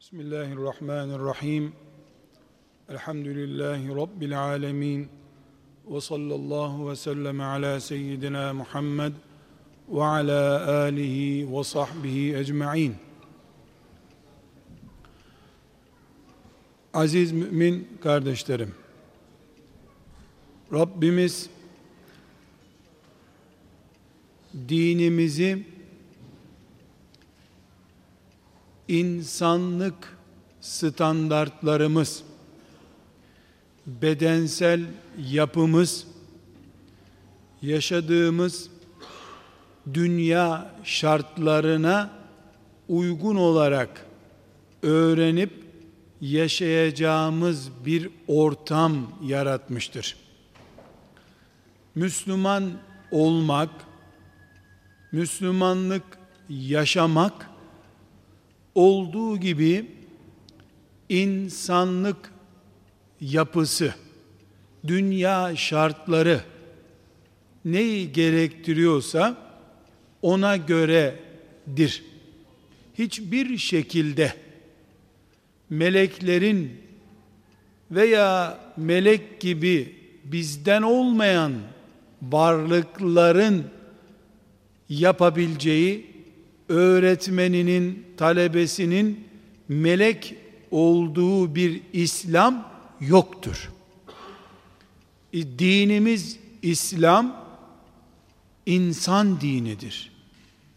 Bismillahirrahmanirrahim. Elhamdülillahi Rabbil alemin. Ve sallallahu ve sellem ala seyyidina Muhammed ve ala alihi ve sahbihi ecma'in. Aziz mümin kardeşlerim, Rabbimiz dinimizi insanlık standartlarımız, bedensel yapımız, yaşadığımız dünya şartlarına uygun olarak öğrenip yaşayacağımız bir ortam yaratmıştır. Müslüman olmak, Müslümanlık yaşamak olduğu gibi insanlık yapısı, dünya şartları neyi gerektiriyorsa ona göredir. Hiçbir şekilde meleklerin veya melek gibi bizden olmayan varlıkların yapabileceği öğretmeninin, talebesinin melek olduğu bir İslam yoktur. Dinimiz İslam insan dinidir.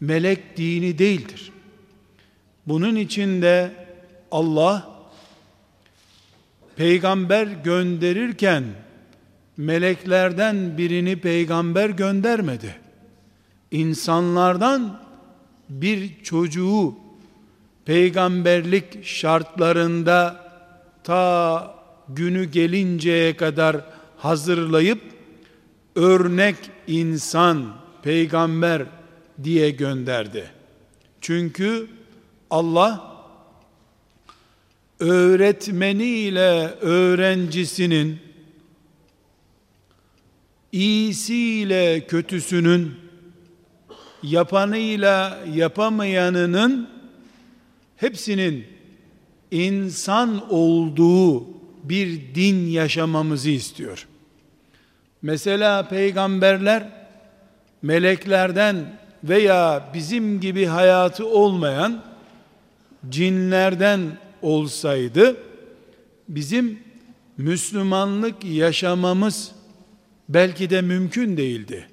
Melek dini değildir. Bunun için de Allah peygamber gönderirken meleklerden birini peygamber göndermedi. İnsanlardan bir çocuğu peygamberlik şartlarında ta günü gelinceye kadar hazırlayıp örnek insan, peygamber diye gönderdi. Çünkü Allah öğretmeniyle öğrencisinin iyisiyle kötüsünün yapanıyla yapamayanının hepsinin insan olduğu bir din yaşamamızı istiyor. Mesela peygamberler meleklerden veya bizim gibi hayatı olmayan cinlerden olsaydı bizim Müslümanlık yaşamamız belki de mümkün değildi.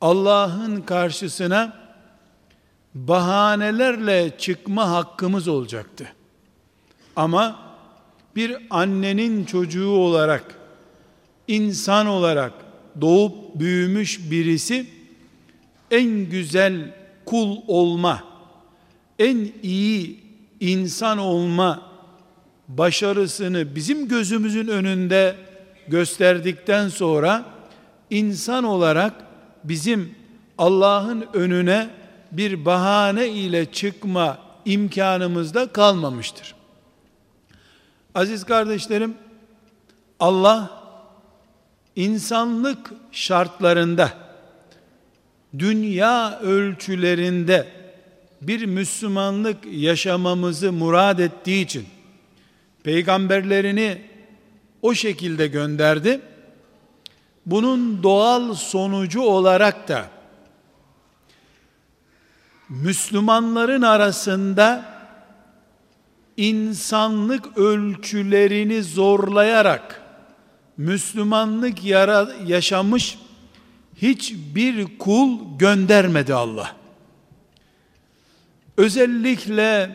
Allah'ın karşısına bahanelerle çıkma hakkımız olacaktı. Ama bir annenin çocuğu olarak, insan olarak doğup büyümüş birisi en güzel kul olma, en iyi insan olma başarısını bizim gözümüzün önünde gösterdikten sonra insan olarak bizim Allah'ın önüne bir bahane ile çıkma imkanımız da kalmamıştır. Aziz kardeşlerim, Allah insanlık şartlarında dünya ölçülerinde bir Müslümanlık yaşamamızı murad ettiği için peygamberlerini o şekilde gönderdi. Bunun doğal sonucu olarak da Müslümanların arasında insanlık ölçülerini zorlayarak Müslümanlık yara, yaşamış hiçbir kul göndermedi Allah. Özellikle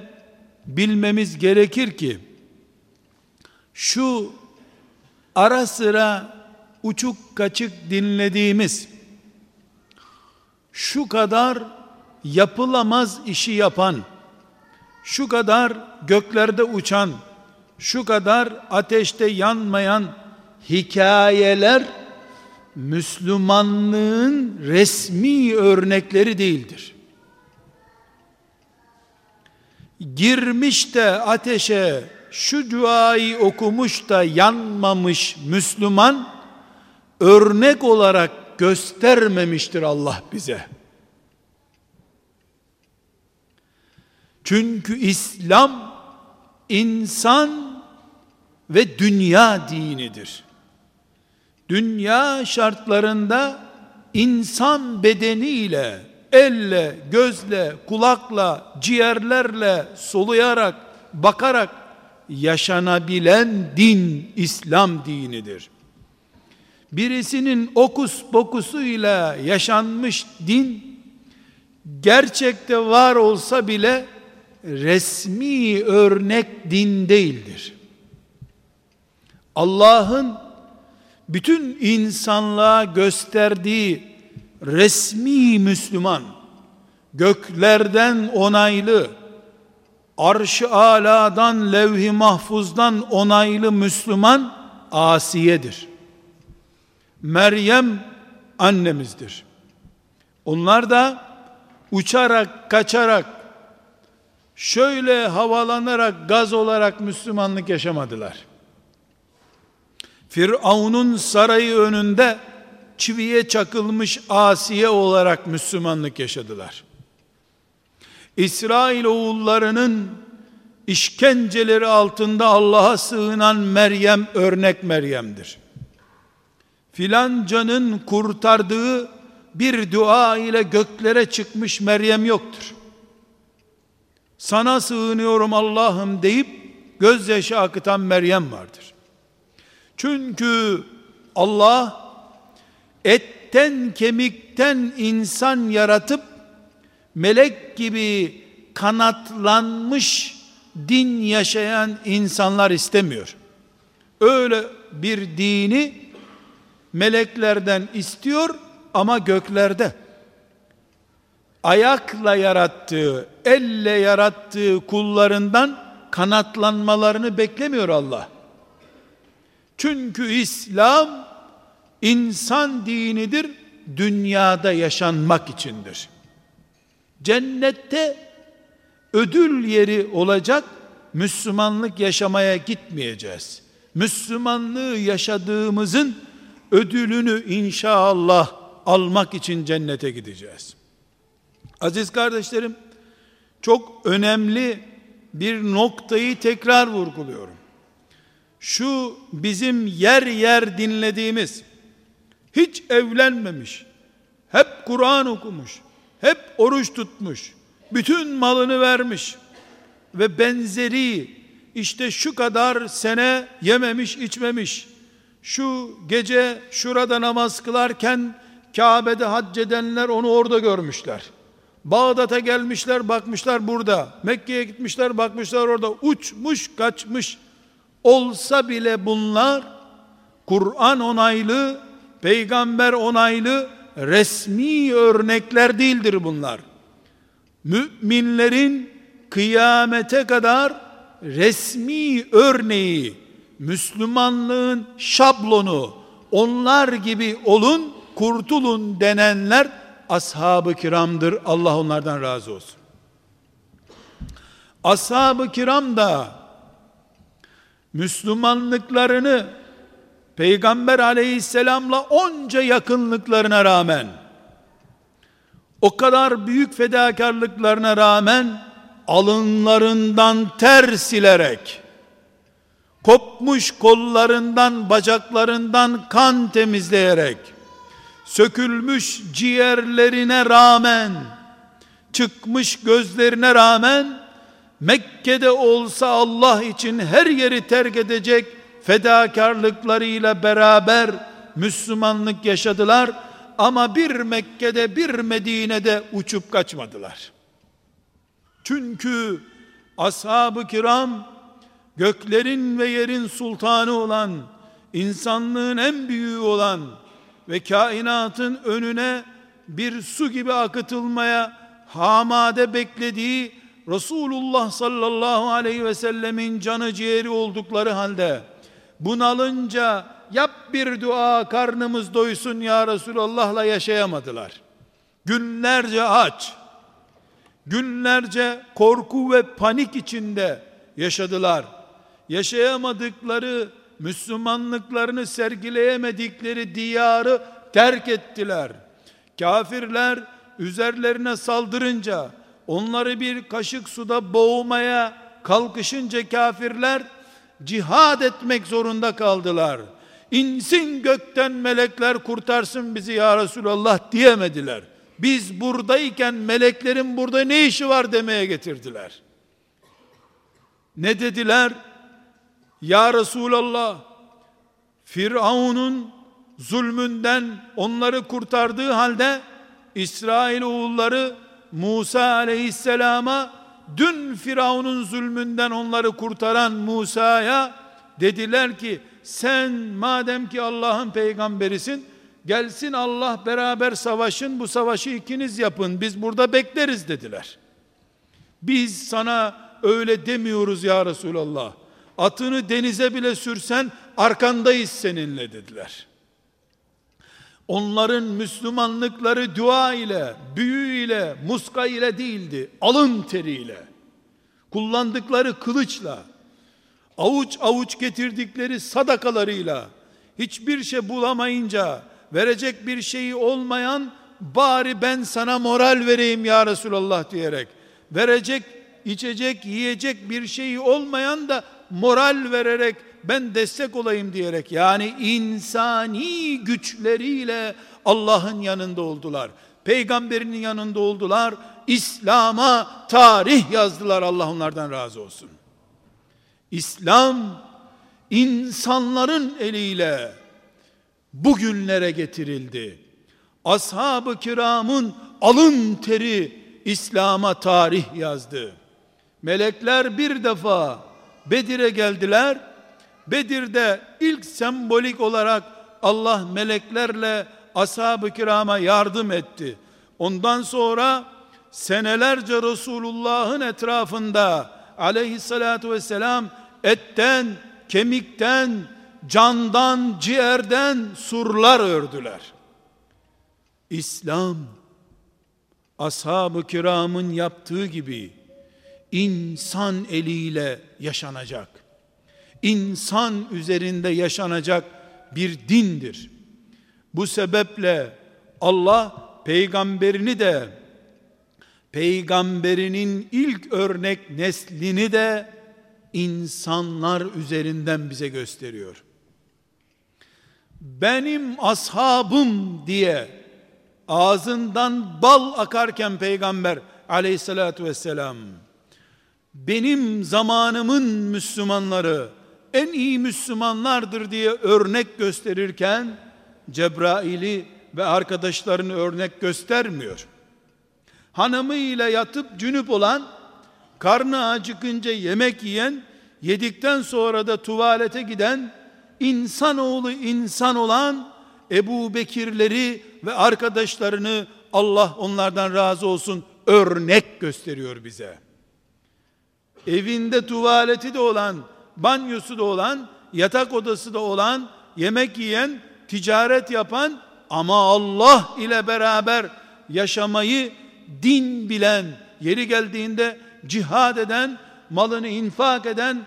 bilmemiz gerekir ki şu ara sıra uçuk kaçık dinlediğimiz şu kadar yapılamaz işi yapan, şu kadar göklerde uçan, şu kadar ateşte yanmayan hikayeler Müslümanlığın resmi örnekleri değildir. Girmiş de ateşe şu duayı okumuş da yanmamış Müslüman örnek olarak göstermemiştir Allah bize. Çünkü İslam insan ve dünya dinidir. Dünya şartlarında insan bedeniyle, elle, gözle, kulakla, ciğerlerle soluyarak, bakarak yaşanabilen din İslam dinidir. Birisinin okus pokusuyla yaşanmış din gerçekte var olsa bile resmi örnek din değildir. Allah'ın bütün insanlığa gösterdiği resmi Müslüman, göklerden onaylı, arş-ı aladan, levh-i mahfuzdan onaylı Müslüman Asiye'dir. Meryem annemizdir. Onlar da uçarak, kaçarak, şöyle havalanarak, gaz olarak Müslümanlık yaşamadılar. Firavun'un sarayı önünde çiviye çakılmış Asiye olarak Müslümanlık yaşadılar. İsrail oğullarının işkenceleri altında Allah'a sığınan Meryem örnek Meryem'dir. Filancanın kurtardığı bir dua ile göklere çıkmış Meryem yoktur. Sana sığınıyorum Allah'ım deyip gözyaşı akıtan Meryem vardır. Çünkü Allah etten kemikten insan yaratıp melek gibi kanatlanmış din yaşayan insanlar istemiyor. Öyle bir dini meleklerden istiyor ama göklerde ayakla yarattığı, elle yarattığı kullarından kanatlanmalarını beklemiyor Allah. Çünkü İslam insan dinidir, dünyada yaşanmak içindir. Cennette ödül yeri olacak Müslümanlık yaşamaya gitmeyeceğiz. Müslümanlığı yaşadığımızın ödülünü inşallah almak için cennete gideceğiz. Aziz kardeşlerim, çok önemli bir noktayı tekrar vurguluyorum. Şu bizim yer yer dinlediğimiz, hiç evlenmemiş, hep Kur'an okumuş, hep oruç tutmuş, bütün malını vermiş ve benzeri işte şu kadar sene yememiş içmemiş, şu gece şurada namaz kılarken Kabe'de hac edenler onu orada görmüşler. Bağdat'a gelmişler bakmışlar burada. Mekke'ye gitmişler bakmışlar orada. Uçmuş kaçmış. Olsa bile bunlar Kur'an onaylı, peygamber onaylı resmi örnekler değildir bunlar. Müminlerin kıyamete kadar resmi örneği, Müslümanlığın şablonu, onlar gibi olun, kurtulun denenler ashab-ı kiramdır. Allah onlardan razı olsun. Ashab-ı kiram da Müslümanlıklarını Peygamber aleyhisselamla onca yakınlıklarına rağmen o kadar büyük fedakarlıklarına rağmen alınlarından ter silerek kopmuş kollarından bacaklarından kan temizleyerek sökülmüş ciğerlerine rağmen çıkmış gözlerine rağmen Mekke'de olsa Allah için her yeri terk edecek fedakarlıklarıyla beraber Müslümanlık yaşadılar ama bir Mekke'de bir Medine'de uçup kaçmadılar. Çünkü ashab-ı kiram göklerin ve yerin sultanı olan, insanlığın en büyüğü olan ve kainatın önüne bir su gibi akıtılmaya hamade beklediği Resulullah sallallahu aleyhi ve sellemin canı ciğeri oldukları halde bunalınca yap bir dua karnımız doysun ya Resulallah'la yaşayamadılar. Günlerce aç, günlerce korku ve panik içinde yaşadılar. Yaşayamadıkları, Müslümanlıklarını sergileyemedikleri diyarı terk ettiler. Kafirler üzerlerine saldırınca onları bir kaşık suda boğmaya kalkışınca kafirler cihad etmek zorunda kaldılar. İnsin gökten melekler kurtarsın bizi ya Resulallah diyemediler. Biz buradayken meleklerin burada ne işi var demeye getirdiler. Ne dediler? Ya Resulallah Firavun'un zulmünden onları kurtardığı halde İsrail oğulları Musa aleyhisselama dün Firavun'un zulmünden onları kurtaran Musa'ya dediler ki sen madem ki Allah'ın peygamberisin gelsin Allah beraber savaşın bu savaşı ikiniz yapın biz burada bekleriz dediler. Biz sana öyle demiyoruz ya Resulallah. Atını denize bile sürsen arkandayız seninle dediler. Onların Müslümanlıkları dua ile, büyü ile, muska ile değildi. Alın teriyle. Kullandıkları kılıçla, avuç avuç getirdikleri sadakalarıyla, hiçbir şey bulamayınca, verecek bir şeyi olmayan, bari ben sana moral vereyim ya Resulallah diyerek, verecek, içecek, yiyecek bir şeyi olmayan da moral vererek, ben destek olayım diyerek yani insani güçleriyle Allah'ın yanında oldular. Peygamberinin yanında oldular. İslam'a tarih yazdılar Allah onlardan razı olsun. İslam insanların eliyle bugünlere getirildi. Ashab-ı kiramın alın teri İslam'a tarih yazdı. Melekler bir defa Bedir'e geldiler Bedir'de ilk sembolik olarak Allah meleklerle ashab-ı kirama yardım etti. Ondan sonra senelerce Resulullah'ın etrafında aleyhissalatu vesselam etten, kemikten, candan, ciğerden surlar ördüler. İslam ashab-ı kiramın yaptığı gibi insan eliyle yaşanacak insan üzerinde yaşanacak bir dindir. Bu sebeple Allah peygamberini de peygamberinin ilk örnek neslini de insanlar üzerinden bize gösteriyor. Benim ashabım diye ağzından bal akarken peygamber aleyhissalatü vesselam benim zamanımın Müslümanları en iyi Müslümanlardır diye örnek gösterirken Cebrail'i ve arkadaşlarını örnek göstermiyor. Hanımıyla yatıp cünüp olan, karnı acıkınca yemek yiyen, yedikten sonra da tuvalete giden, insanoğlu insan olan Ebu Bekirleri ve arkadaşlarını Allah onlardan razı olsun örnek gösteriyor bize. Evinde tuvaleti de olan banyosu da olan, yatak odası da olan, yemek yiyen, ticaret yapan ama Allah ile beraber yaşamayı din bilen, yeri geldiğinde cihad eden, malını infak eden,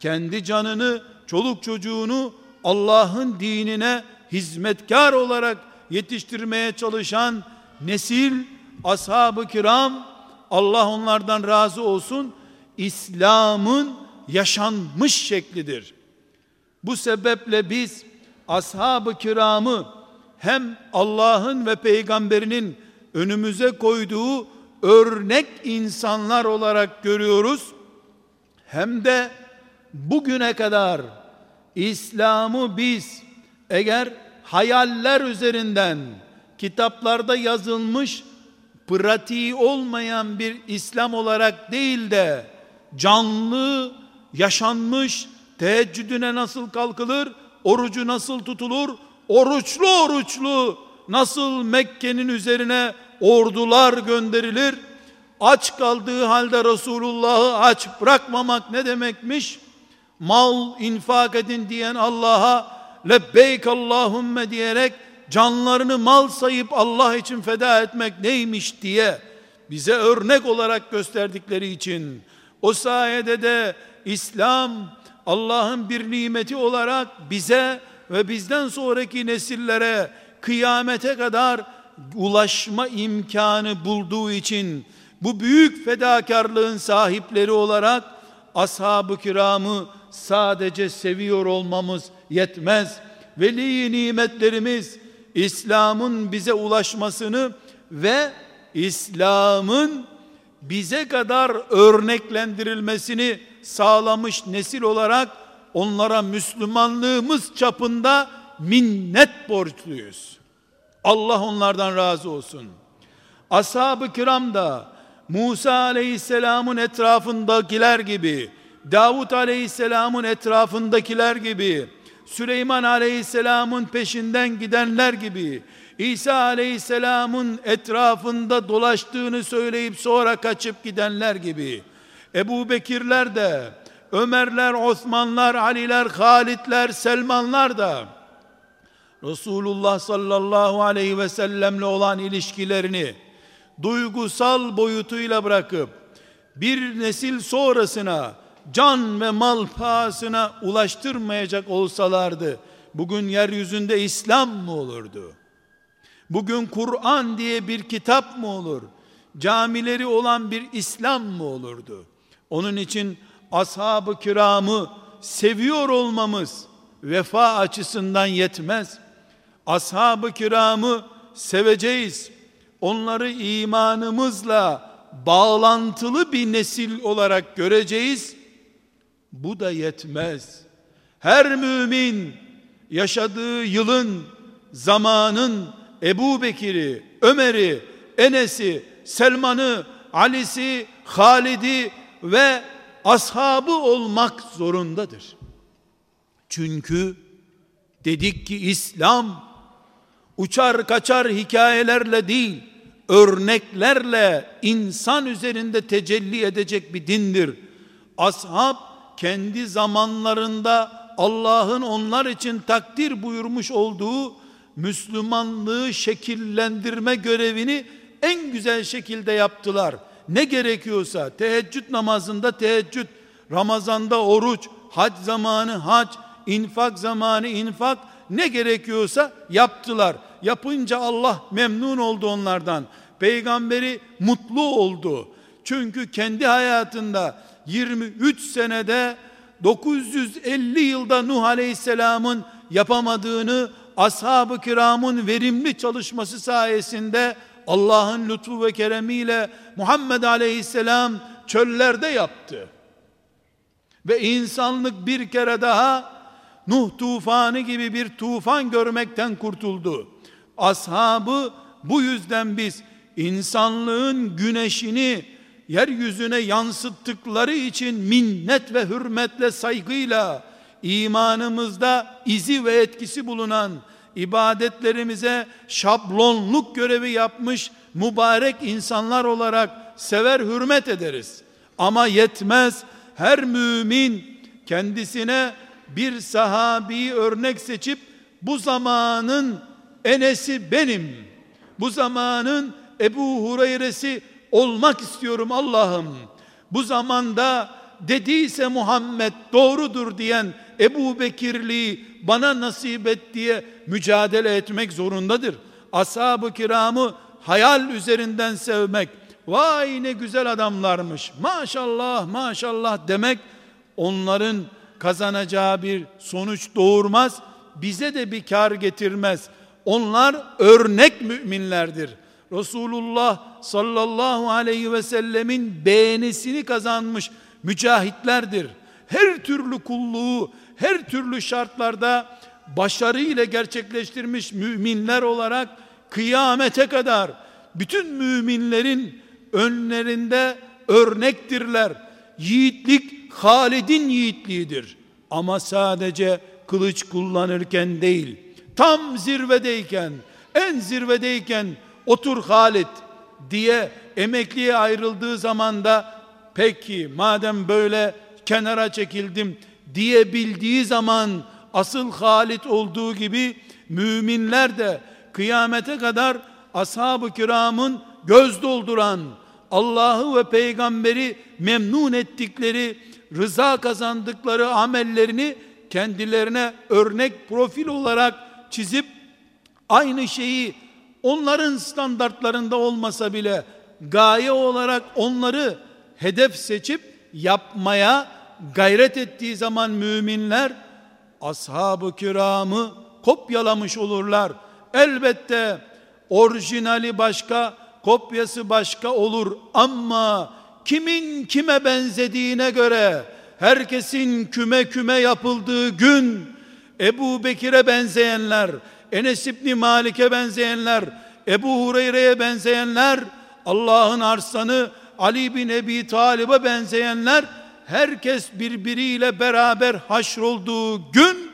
kendi canını, çoluk çocuğunu Allah'ın dinine hizmetkar olarak yetiştirmeye çalışan nesil, ashab-ı kiram, Allah onlardan razı olsun, İslam'ın yaşanmış şeklidir. Bu sebeple biz ashab-ı kiramı hem Allah'ın ve peygamberinin önümüze koyduğu örnek insanlar olarak görüyoruz. Hem de bugüne kadar İslam'ı biz eğer hayaller üzerinden kitaplarda yazılmış pratiği olmayan bir İslam olarak değil de canlı yaşanmış, teheccüdüne nasıl kalkılır, orucu nasıl tutulur, oruçlu oruçlu nasıl Mekke'nin üzerine ordular gönderilir, aç kaldığı halde Resulullah'ı aç bırakmamak ne demekmiş? Mal infak edin diyen Allah'a lebbeyk Allahümme diyerek canlarını mal sayıp Allah için feda etmek neymiş diye bize örnek olarak gösterdikleri için o sayede de İslam Allah'ın bir nimeti olarak bize ve bizden sonraki nesillere kıyamete kadar ulaşma imkanı bulduğu için bu büyük fedakarlığın sahipleri olarak ashab-ı kiramı sadece seviyor olmamız yetmez. Veli nimetlerimiz İslam'ın bize ulaşmasını ve İslam'ın bize kadar örneklendirilmesini sağlamış nesil olarak onlara Müslümanlığımız çapında minnet borçluyuz. Allah onlardan razı olsun. Ashab-ı kiram da Musa aleyhisselamın etrafındakiler gibi, Davut aleyhisselamın etrafındakiler gibi, Süleyman aleyhisselamın peşinden gidenler gibi, İsa aleyhisselamın etrafında dolaştığını söyleyip sonra kaçıp gidenler gibi, Ebu Bekirler de, Ömerler, Osmanlar, Aliler, Halitler, Selmanlar da, Resulullah sallallahu aleyhi ve sellemle olan ilişkilerini, duygusal boyutuyla bırakıp bir nesil sonrasına can ve mal pahasına ulaştırmayacak olsalardı bugün yeryüzünde İslam mı olurdu? Bugün Kur'an diye bir kitap mı olur? Camileri olan bir İslam mı olurdu? Onun için ashab-ı kiramı seviyor olmamız vefa açısından yetmez. Ashab-ı kiramı seveceğiz onları imanımızla bağlantılı bir nesil olarak göreceğiz. Bu da yetmez. Her mümin yaşadığı yılın, zamanın Ebu Bekir'i, Ömer'i, Enes'i, Selman'ı, Ali'si, Halid'i ve ashabı olmak zorundadır. Çünkü dedik ki İslam uçar kaçar hikayelerle değil, örneklerle insan üzerinde tecelli edecek bir dindir. Ashab kendi zamanlarında Allah'ın onlar için takdir buyurmuş olduğu Müslümanlığı şekillendirme görevini en güzel şekilde yaptılar. Ne gerekiyorsa teheccüd namazında teheccüd, Ramazanda oruç, hac zamanı hac, infak zamanı infak ne gerekiyorsa yaptılar. Yapınca Allah memnun oldu onlardan. Peygamberi mutlu oldu. Çünkü kendi hayatında 23 senede 950 yılda Nuh Aleyhisselam'ın yapamadığını ashab-ı kiramın verimli çalışması sayesinde Allah'ın lütfu ve keremiyle Muhammed Aleyhisselam çöllerde yaptı. Ve insanlık bir kere daha Nuh tufanı gibi bir tufan görmekten kurtuldu. Ashabı bu yüzden biz insanlığın güneşini yeryüzüne yansıttıkları için minnet ve hürmetle saygıyla imanımızda izi ve etkisi bulunan ibadetlerimize şablonluk görevi yapmış mübarek insanlar olarak sever hürmet ederiz. Ama yetmez her mümin kendisine bir sahabi örnek seçip bu zamanın Enes'i benim. Bu zamanın Ebu Hureyre'si olmak istiyorum Allah'ım. Bu zamanda dediyse Muhammed doğrudur diyen Ebu Bekirliği bana nasip et diye mücadele etmek zorundadır. Ashab-ı kiramı hayal üzerinden sevmek, vay ne güzel adamlarmış, maşallah maşallah demek, onların kazanacağı bir sonuç doğurmaz, bize de bir kar getirmez. Onlar örnek müminlerdir. Resulullah sallallahu aleyhi ve sellemin beğenisini kazanmış mücahitlerdir. Her türlü kulluğu, her türlü şartlarda başarıyla gerçekleştirmiş müminler olarak kıyamete kadar bütün müminlerin önlerinde örnektirler. Yiğitlik Halid'in yiğitliğidir. Ama sadece kılıç kullanırken değil, tam zirvedeyken, en zirvedeyken otur Halid diye emekliye ayrıldığı zamanda peki madem böyle kenara çekildim diyebildiği zaman asıl Halid olduğu gibi müminler de kıyamete kadar ashab-ı kiramın göz dolduran Allah'ı ve peygamberi memnun ettikleri rıza kazandıkları amellerini kendilerine örnek profil olarak çizip aynı şeyi onların standartlarında olmasa bile gaye olarak onları hedef seçip yapmaya gayret ettiği zaman müminler ashab-ı kiramı kopyalamış olurlar. Elbette orijinali başka, kopyası başka olur ama kimin kime benzediğine göre herkesin küme küme yapıldığı gün Ebu Bekir'e benzeyenler, Enes İbni Malik'e benzeyenler, Ebu Hureyre'ye benzeyenler, Allah'ın arslanı Ali bin Ebi Talib'e benzeyenler herkes birbiriyle beraber haşrolduğu gün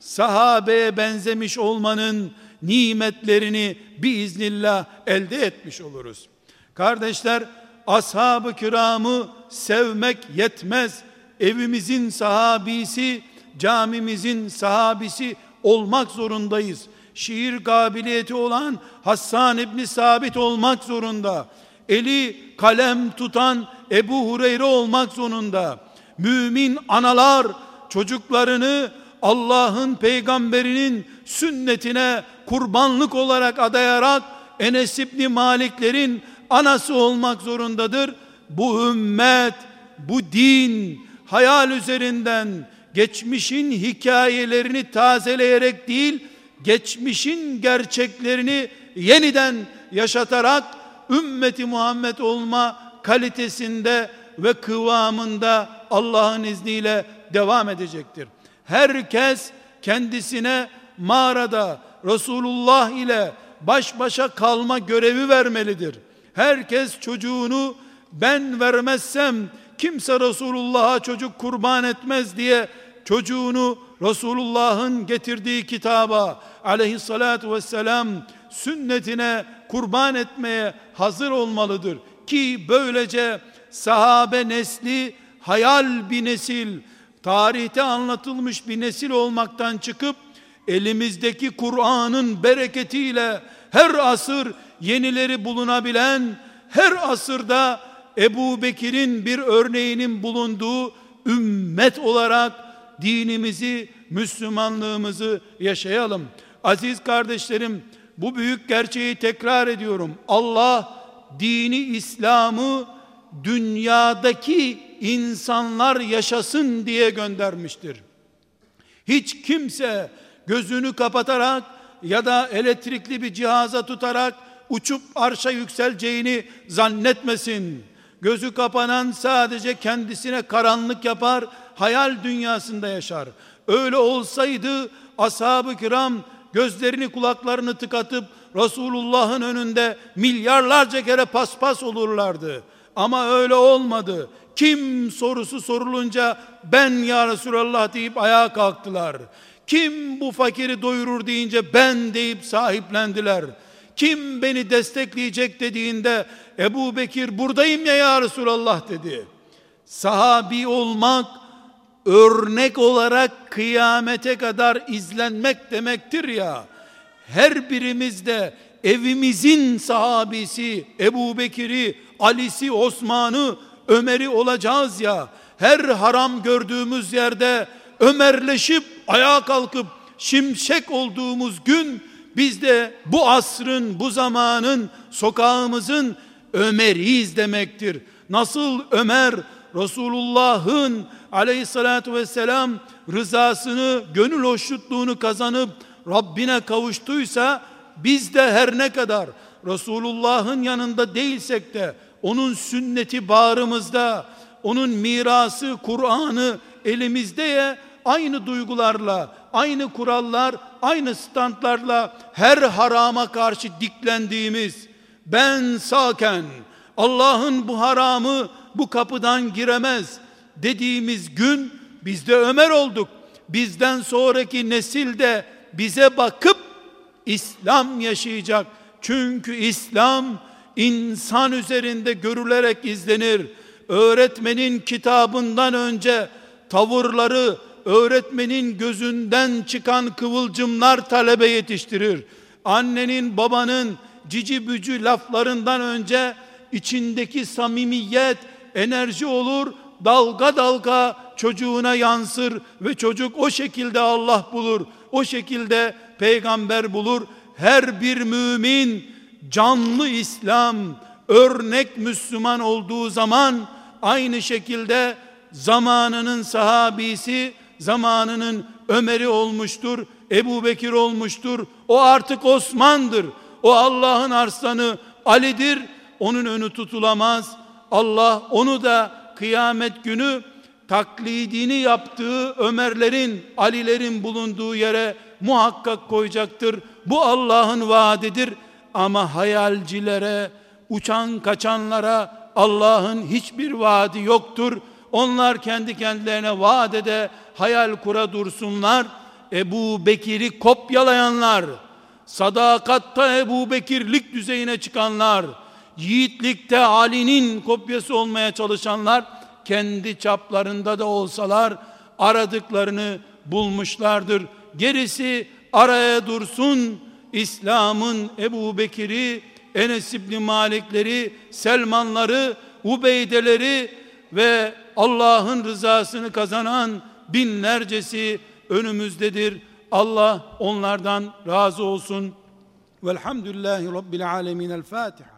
sahabeye benzemiş olmanın nimetlerini biiznillah elde etmiş oluruz. Kardeşler ashab-ı kiramı sevmek yetmez. Evimizin sahabisi, camimizin sahabisi olmak zorundayız. Şiir kabiliyeti olan Hassan İbni Sabit olmak zorunda. Eli kalem tutan Ebu Hureyre olmak zorunda. Mümin analar çocuklarını Allah'ın peygamberinin sünnetine kurbanlık olarak adayarak Enes İbni Maliklerin anası olmak zorundadır. Bu ümmet, bu din hayal üzerinden geçmişin hikayelerini tazeleyerek değil, geçmişin gerçeklerini yeniden yaşatarak ümmeti Muhammed olma kalitesinde ve kıvamında Allah'ın izniyle devam edecektir. Herkes kendisine mağarada Resulullah ile baş başa kalma görevi vermelidir. Herkes çocuğunu ben vermezsem kimse Resulullah'a çocuk kurban etmez diye çocuğunu Resulullah'ın getirdiği kitaba aleyhissalatu vesselam sünnetine kurban etmeye hazır olmalıdır. Ki böylece sahabe nesli hayal bir nesil, tarihte anlatılmış bir nesil olmaktan çıkıp elimizdeki Kur'an'ın bereketiyle her asır yenileri bulunabilen, her asırda Ebu Bekir'in bir örneğinin bulunduğu ümmet olarak dinimizi, Müslümanlığımızı yaşayalım. Aziz kardeşlerim, bu büyük gerçeği tekrar ediyorum. Allah dini İslam'ı dünyadaki insanlar yaşasın diye göndermiştir. Hiç kimse gözünü kapatarak ya da elektrikli bir cihaza tutarak uçup arşa yükseleceğini zannetmesin. Gözü kapanan sadece kendisine karanlık yapar, hayal dünyasında yaşar. Öyle olsaydı ashab-ı kiram gözlerini kulaklarını tıkatıp Resulullah'ın önünde milyarlarca kere paspas olurlardı. Ama öyle olmadı. Kim sorusu sorulunca ben ya Resulallah deyip ayağa kalktılar. Kim bu fakiri doyurur deyince ben deyip sahiplendiler. Kim beni destekleyecek dediğinde Ebu Bekir buradayım ya ya Resulallah dedi. Sahabi olmak örnek olarak kıyamete kadar izlenmek demektir ya. Her birimiz de evimizin sahabisi Ebu Bekir'i, Ali'si, Osman'ı, Ömer'i olacağız ya. Her haram gördüğümüz yerde Ömerleşip ayağa kalkıp şimşek olduğumuz gün biz de bu asrın, bu zamanın, sokağımızın Ömer'iyiz demektir. Nasıl Ömer Resulullah'ın aleyhissalatü vesselam rızasını, gönül hoşnutluğunu kazanıp Rabbine kavuştuysa biz de her ne kadar Resulullah'ın yanında değilsek de onun sünneti bağrımızda, onun mirası, Kur'an'ı elimizde ya aynı duygularla, aynı kurallar, aynı standlarla her harama karşı diklendiğimiz ben sağken Allah'ın bu haramı bu kapıdan giremez dediğimiz gün biz de Ömer olduk. Bizden sonraki nesil de bize bakıp İslam yaşayacak. Çünkü İslam insan üzerinde görülerek izlenir. Öğretmenin kitabından önce tavırları, öğretmenin gözünden çıkan kıvılcımlar talebe yetiştirir. Annenin, babanın cici bücü laflarından önce içindeki samimiyet, enerji olur, dalga dalga çocuğuna yansır ve çocuk o şekilde Allah bulur. O şekilde peygamber bulur. Her bir mümin canlı İslam, örnek Müslüman olduğu zaman aynı şekilde zamanının sahabisi, zamanının Ömer'i olmuştur, Ebu Bekir olmuştur. O artık Osman'dır. O Allah'ın arslanı Ali'dir. Onun önü tutulamaz. Allah onu da kıyamet günü taklidini yaptığı Ömerlerin, Alilerin bulunduğu yere muhakkak koyacaktır. Bu Allah'ın vaadidir. Ama hayalcilere, uçan kaçanlara Allah'ın hiçbir vaadi yoktur. Onlar kendi kendilerine vaadede hayal kura dursunlar. Ebu Bekir'i kopyalayanlar, sadakatta Ebu Bekirlik düzeyine çıkanlar, yiğitlikte Ali'nin kopyası olmaya çalışanlar, kendi çaplarında da olsalar aradıklarını bulmuşlardır. Gerisi araya dursun. İslam'ın Ebu Bekir'i, Enes İbni Malikleri, Selmanları, Ubeydeleri ve Allah'ın rızasını kazanan binlercesi önümüzdedir. Allah onlardan razı olsun. Velhamdülillahi Rabbil alemin. El Fatiha.